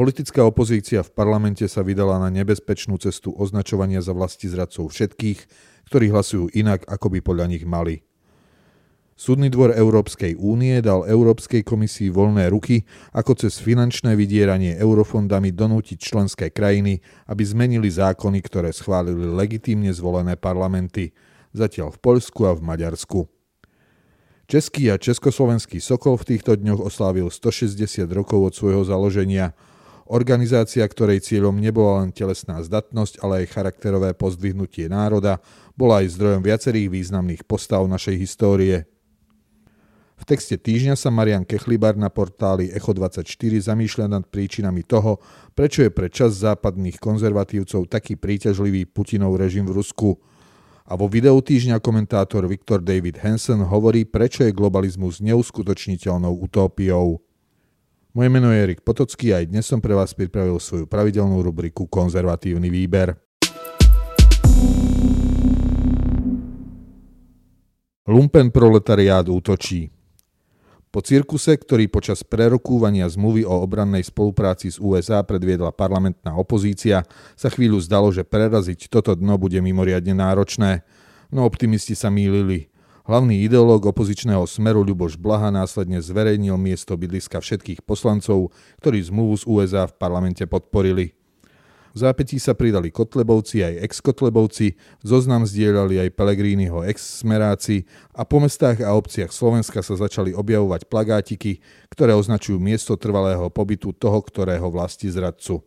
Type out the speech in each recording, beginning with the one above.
Politická opozícia v parlamente sa vydala na nebezpečnú cestu označovania za vlasti zradcov všetkých, ktorí hlasujú inak, ako by podľa nich mali. Súdny dvor Európskej únie dal Európskej komisii voľné ruky, ako cez finančné vydieranie eurofondami donútiť členské krajiny, aby zmenili zákony, ktoré schválili legitímne zvolené parlamenty, zatiaľ v Poľsku a v Maďarsku. Český a československý Sokol v týchto dňoch oslávil 160 rokov od svojho založenia – Organizácia, ktorej cieľom nebola len telesná zdatnosť, ale aj charakterové pozdvihnutie národa, bola aj zdrojom viacerých významných postav našej histórie. V texte týždňa sa Marian Kechlibar na portáli Echo24 zamýšľa nad príčinami toho, prečo je pre čas západných konzervatívcov taký príťažlivý Putinov režim v Rusku. A vo videu týždňa komentátor Viktor David Hansen hovorí, prečo je globalizmus neuskutočniteľnou utópiou. Moje meno je Erik Potocký a aj dnes som pre vás pripravil svoju pravidelnú rubriku Konzervatívny výber. Lumpen proletariát útočí. Po cirkuse, ktorý počas prerokúvania zmluvy o obrannej spolupráci s USA predviedla parlamentná opozícia, sa chvíľu zdalo, že preraziť toto dno bude mimoriadne náročné. No optimisti sa mýlili. Hlavný ideológ opozičného smeru Ľuboš Blaha následne zverejnil miesto bydliska všetkých poslancov, ktorí zmluvu z USA v parlamente podporili. V zápätí sa pridali Kotlebovci aj ex-Kotlebovci, zoznam zdieľali aj Pelegrínyho ex-smeráci a po mestách a obciach Slovenska sa začali objavovať plagátiky, ktoré označujú miesto trvalého pobytu toho, ktorého vlasti zradcu.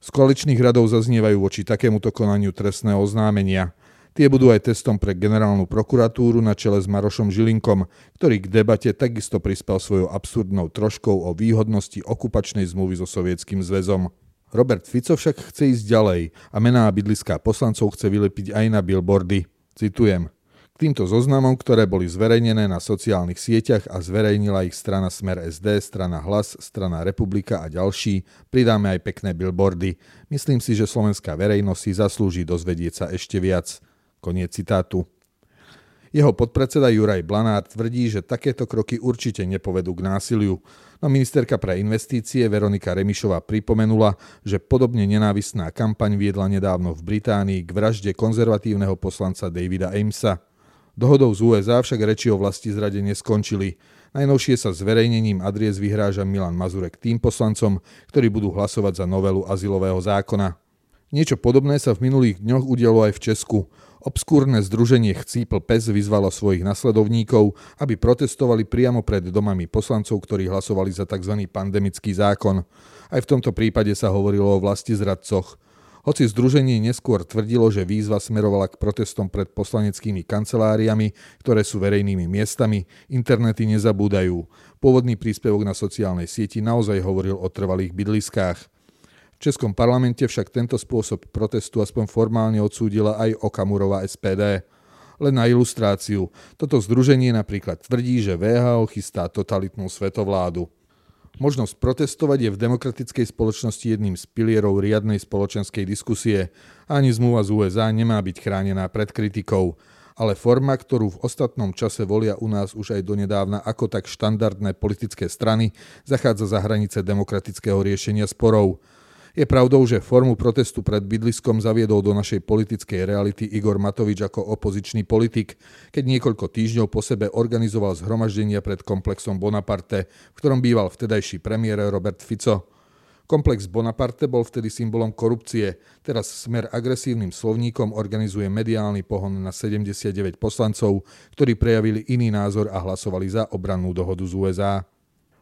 Z koaličných radov zaznievajú voči takémuto konaniu trestné oznámenia – Tie budú aj testom pre generálnu prokuratúru na čele s Marošom Žilinkom, ktorý k debate takisto prispel svojou absurdnou troškou o výhodnosti okupačnej zmluvy so Sovietským zväzom. Robert Fico však chce ísť ďalej a mená bydliská poslancov chce vylepiť aj na billboardy. Citujem. K týmto zoznamom, ktoré boli zverejnené na sociálnych sieťach a zverejnila ich strana Smer SD, strana Hlas, strana Republika a ďalší, pridáme aj pekné billboardy. Myslím si, že slovenská verejnosť si zaslúži dozvedieť sa ešte viac. Koniec citátu. Jeho podpredseda Juraj Blanár tvrdí, že takéto kroky určite nepovedú k násiliu. No ministerka pre investície Veronika Remišová pripomenula, že podobne nenávistná kampaň viedla nedávno v Británii k vražde konzervatívneho poslanca Davida Amesa. Dohodou z USA však reči o vlasti zrade neskončili. Najnovšie sa zverejnením adries vyhráža Milan Mazurek tým poslancom, ktorí budú hlasovať za novelu azylového zákona. Niečo podobné sa v minulých dňoch udialo aj v Česku. Obskúrne združenie Chcípl PES vyzvalo svojich nasledovníkov, aby protestovali priamo pred domami poslancov, ktorí hlasovali za tzv. pandemický zákon. Aj v tomto prípade sa hovorilo o vlasti zradcoch. Hoci združenie neskôr tvrdilo, že výzva smerovala k protestom pred poslaneckými kanceláriami, ktoré sú verejnými miestami, internety nezabúdajú. Pôvodný príspevok na sociálnej sieti naozaj hovoril o trvalých bydliskách. Českom parlamente však tento spôsob protestu aspoň formálne odsúdila aj Okamurová SPD. Len na ilustráciu, toto združenie napríklad tvrdí, že VHO chystá totalitnú svetovládu. Možnosť protestovať je v demokratickej spoločnosti jedným z pilierov riadnej spoločenskej diskusie. Ani zmluva z USA nemá byť chránená pred kritikou ale forma, ktorú v ostatnom čase volia u nás už aj donedávna ako tak štandardné politické strany, zachádza za hranice demokratického riešenia sporov. Je pravdou, že formu protestu pred bydliskom zaviedol do našej politickej reality Igor Matovič ako opozičný politik, keď niekoľko týždňov po sebe organizoval zhromaždenia pred komplexom Bonaparte, v ktorom býval vtedajší premiér Robert Fico. Komplex Bonaparte bol vtedy symbolom korupcie. Teraz smer agresívnym slovníkom organizuje mediálny pohon na 79 poslancov, ktorí prejavili iný názor a hlasovali za obrannú dohodu z USA.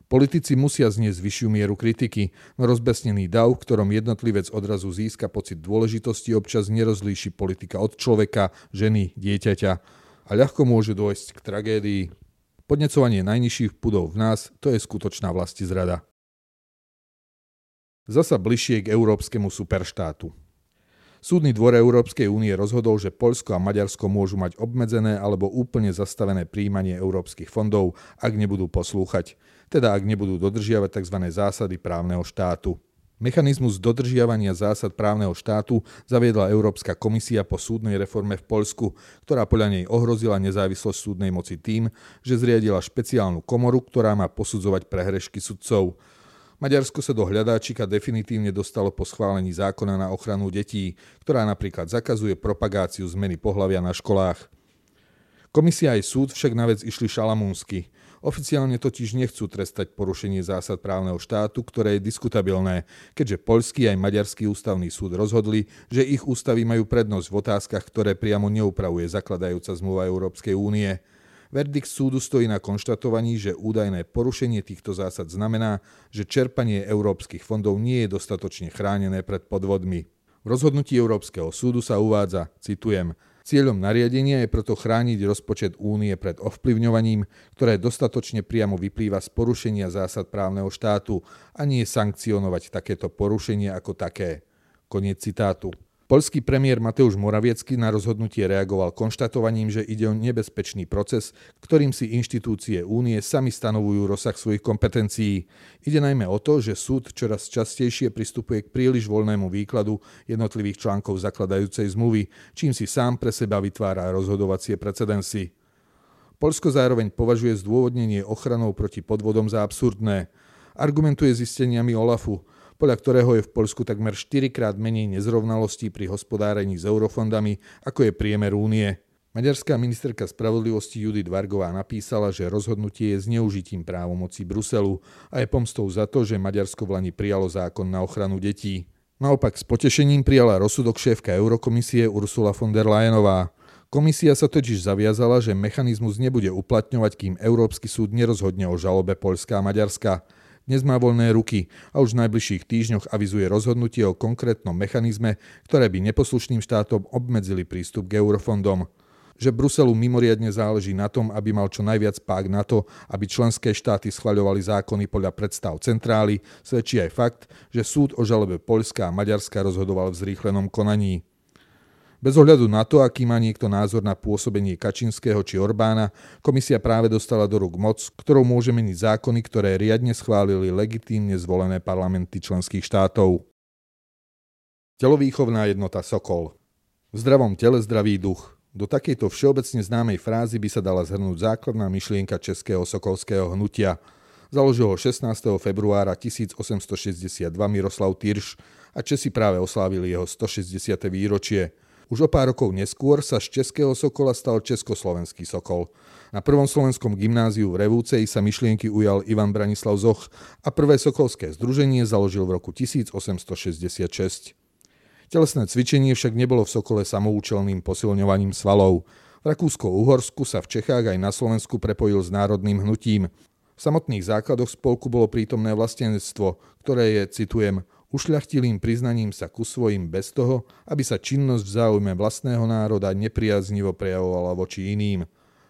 Politici musia zniesť vyššiu mieru kritiky, rozbesnený dav, v ktorom jednotlivec odrazu získa pocit dôležitosti, občas nerozlíši politika od človeka, ženy, dieťaťa a ľahko môže dôjsť k tragédii. Podnecovanie najnižších pudov v nás, to je skutočná vlasti zrada. Zasa bližšie k európskemu superštátu. Súdny dvor Európskej únie rozhodol, že Poľsko a Maďarsko môžu mať obmedzené alebo úplne zastavené príjmanie európskych fondov, ak nebudú poslúchať teda ak nebudú dodržiavať tzv. zásady právneho štátu. Mechanizmus dodržiavania zásad právneho štátu zaviedla Európska komisia po súdnej reforme v Poľsku, ktorá podľa nej ohrozila nezávislosť súdnej moci tým, že zriadila špeciálnu komoru, ktorá má posudzovať prehrešky sudcov. Maďarsko sa do hľadáčika definitívne dostalo po schválení zákona na ochranu detí, ktorá napríklad zakazuje propagáciu zmeny pohlavia na školách. Komisia aj súd však na vec išli šalamúnsky. Oficiálne totiž nechcú trestať porušenie zásad právneho štátu, ktoré je diskutabilné, keďže poľský aj maďarský ústavný súd rozhodli, že ich ústavy majú prednosť v otázkach, ktoré priamo neupravuje zakladajúca zmluva Európskej únie. Verdikt súdu stojí na konštatovaní, že údajné porušenie týchto zásad znamená, že čerpanie európskych fondov nie je dostatočne chránené pred podvodmi. V rozhodnutí Európskeho súdu sa uvádza, citujem, Cieľom nariadenia je preto chrániť rozpočet únie pred ovplyvňovaním, ktoré dostatočne priamo vyplýva z porušenia zásad právneho štátu a nie sankcionovať takéto porušenie ako také. Koniec citátu. Polský premiér Mateusz Moraviecky na rozhodnutie reagoval konštatovaním, že ide o nebezpečný proces, ktorým si inštitúcie únie sami stanovujú rozsah svojich kompetencií. Ide najmä o to, že súd čoraz častejšie pristupuje k príliš voľnému výkladu jednotlivých článkov zakladajúcej zmluvy, čím si sám pre seba vytvára rozhodovacie precedensy. Polsko zároveň považuje zdôvodnenie ochranou proti podvodom za absurdné. Argumentuje zisteniami OLAFu, podľa ktorého je v Poľsku takmer 4 krát menej nezrovnalostí pri hospodárení s eurofondami, ako je priemer únie. Maďarská ministerka spravodlivosti Judith Vargová napísala, že rozhodnutie je zneužitím právomocí Bruselu a je pomstou za to, že Maďarsko v Lani prijalo zákon na ochranu detí. Naopak s potešením prijala rozsudok šéfka Eurokomisie Ursula von der Leyenová. Komisia sa totiž zaviazala, že mechanizmus nebude uplatňovať, kým Európsky súd nerozhodne o žalobe Poľska a Maďarska. Dnes má voľné ruky a už v najbližších týždňoch avizuje rozhodnutie o konkrétnom mechanizme, ktoré by neposlušným štátom obmedzili prístup k eurofondom. Že Bruselu mimoriadne záleží na tom, aby mal čo najviac pák na to, aby členské štáty schvaľovali zákony podľa predstav centrály, svedčí aj fakt, že súd o žalobe Poľska a Maďarska rozhodoval v zrýchlenom konaní. Bez ohľadu na to, aký má niekto názor na pôsobenie Kačinského či Orbána, komisia práve dostala do rúk moc, ktorou môže meniť zákony, ktoré riadne schválili legitímne zvolené parlamenty členských štátov. Telovýchovná jednota Sokol V zdravom tele zdravý duch. Do takejto všeobecne známej frázy by sa dala zhrnúť základná myšlienka českého sokolského hnutia. Založil ho 16. februára 1862 Miroslav Tyrš a Česi práve oslávili jeho 160. výročie. Už o pár rokov neskôr sa z Českého Sokola stal Československý Sokol. Na prvom slovenskom gymnáziu v Revúcej sa myšlienky ujal Ivan Branislav Zoch a prvé sokolské združenie založil v roku 1866. Telesné cvičenie však nebolo v Sokole samoučelným posilňovaním svalov. V Rakúsko-Uhorsku sa v Čechách aj na Slovensku prepojil s národným hnutím. V samotných základoch spolku bolo prítomné vlastenectvo, ktoré je, citujem, ušľachtilým priznaním sa ku svojim bez toho, aby sa činnosť v záujme vlastného národa nepriaznivo prejavovala voči iným.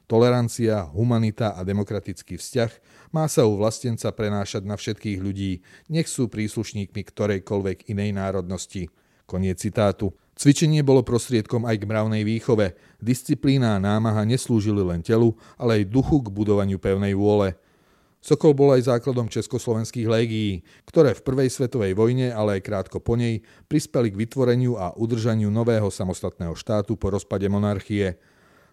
Tolerancia, humanita a demokratický vzťah má sa u vlastenca prenášať na všetkých ľudí, nech sú príslušníkmi ktorejkoľvek inej národnosti. Koniec citátu. Cvičenie bolo prostriedkom aj k mravnej výchove. Disciplína a námaha neslúžili len telu, ale aj duchu k budovaniu pevnej vôle. Sokol bol aj základom československých légií, ktoré v prvej svetovej vojne, ale aj krátko po nej, prispeli k vytvoreniu a udržaniu nového samostatného štátu po rozpade monarchie.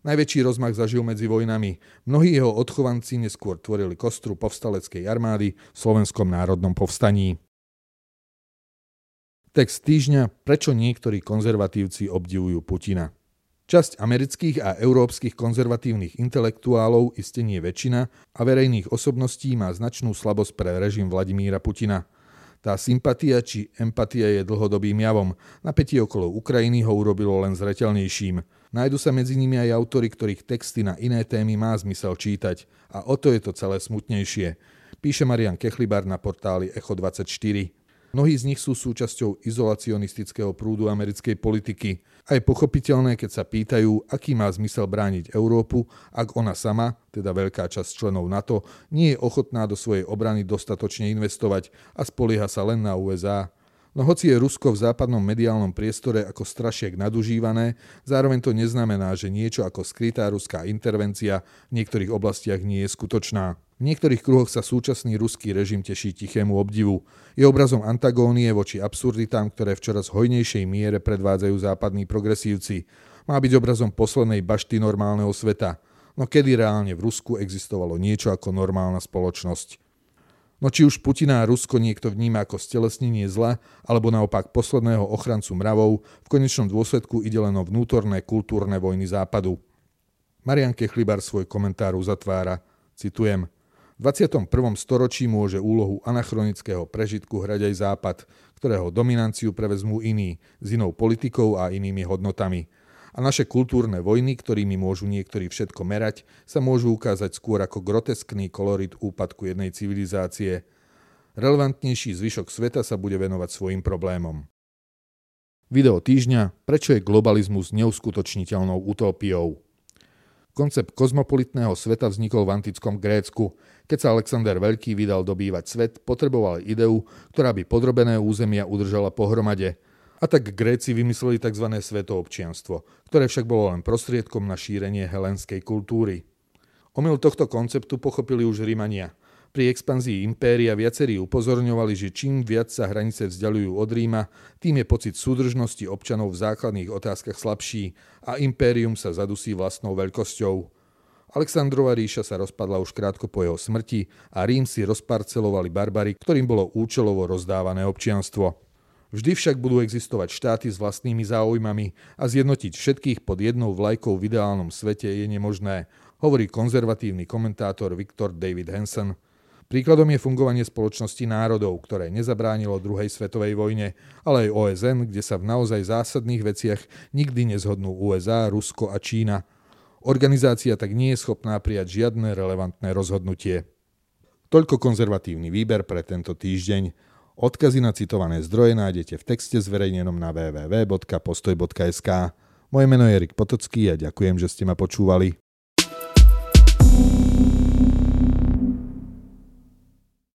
Najväčší rozmach zažil medzi vojnami. Mnohí jeho odchovanci neskôr tvorili kostru povstaleckej armády v Slovenskom národnom povstaní. Text týždňa Prečo niektorí konzervatívci obdivujú Putina. Časť amerických a európskych konzervatívnych intelektuálov, iste nie väčšina, a verejných osobností má značnú slabosť pre režim Vladimíra Putina. Tá sympatia či empatia je dlhodobým javom. Napätie okolo Ukrajiny ho urobilo len zretelnejším. Nájdu sa medzi nimi aj autory, ktorých texty na iné témy má zmysel čítať. A o to je to celé smutnejšie. Píše Marian Kechlibar na portáli Echo24. Mnohí z nich sú súčasťou izolacionistického prúdu americkej politiky. A je pochopiteľné, keď sa pýtajú, aký má zmysel brániť Európu, ak ona sama, teda veľká časť členov NATO, nie je ochotná do svojej obrany dostatočne investovať a spolieha sa len na USA. No hoci je Rusko v západnom mediálnom priestore ako strašiek nadužívané, zároveň to neznamená, že niečo ako skrytá ruská intervencia v niektorých oblastiach nie je skutočná. V niektorých kruhoch sa súčasný ruský režim teší tichému obdivu. Je obrazom antagónie voči absurditám, ktoré v čoraz hojnejšej miere predvádzajú západní progresívci. Má byť obrazom poslednej bašty normálneho sveta. No kedy reálne v Rusku existovalo niečo ako normálna spoločnosť? No či už Putina a Rusko niekto vníma ako stelesnenie zla, alebo naopak posledného ochrancu mravov, v konečnom dôsledku ide len o vnútorné kultúrne vojny západu. Marian Kechlibar svoj komentár uzatvára, citujem, v 21. storočí môže úlohu anachronického prežitku hrať aj Západ, ktorého dominanciu prevezmú iní, s inou politikou a inými hodnotami. A naše kultúrne vojny, ktorými môžu niektorí všetko merať, sa môžu ukázať skôr ako groteskný kolorit úpadku jednej civilizácie. Relevantnejší zvyšok sveta sa bude venovať svojim problémom. Video týždňa Prečo je globalizmus neuskutočniteľnou utópiou? Koncept kozmopolitného sveta vznikol v antickom Grécku. Keď sa Alexander Veľký vydal dobývať svet, potreboval ideu, ktorá by podrobené územia udržala pohromade – a tak Gréci vymysleli tzv. svetoobčianstvo, ktoré však bolo len prostriedkom na šírenie helenskej kultúry. Omyl tohto konceptu pochopili už Rímania. Pri expanzii impéria viacerí upozorňovali, že čím viac sa hranice vzdialujú od Ríma, tým je pocit súdržnosti občanov v základných otázkach slabší a impérium sa zadusí vlastnou veľkosťou. Aleksandrova ríša sa rozpadla už krátko po jeho smrti a Rím si rozparcelovali barbary, ktorým bolo účelovo rozdávané občianstvo. Vždy však budú existovať štáty s vlastnými záujmami a zjednotiť všetkých pod jednou vlajkou v ideálnom svete je nemožné, hovorí konzervatívny komentátor Viktor David Hansen. Príkladom je fungovanie spoločnosti národov, ktoré nezabránilo druhej svetovej vojne, ale aj OSN, kde sa v naozaj zásadných veciach nikdy nezhodnú USA, Rusko a Čína. Organizácia tak nie je schopná prijať žiadne relevantné rozhodnutie. Toľko konzervatívny výber pre tento týždeň. Odkazy na citované zdroje nájdete v texte zverejnenom na www.postoj.sk. Moje meno je Erik Potocký a ďakujem, že ste ma počúvali.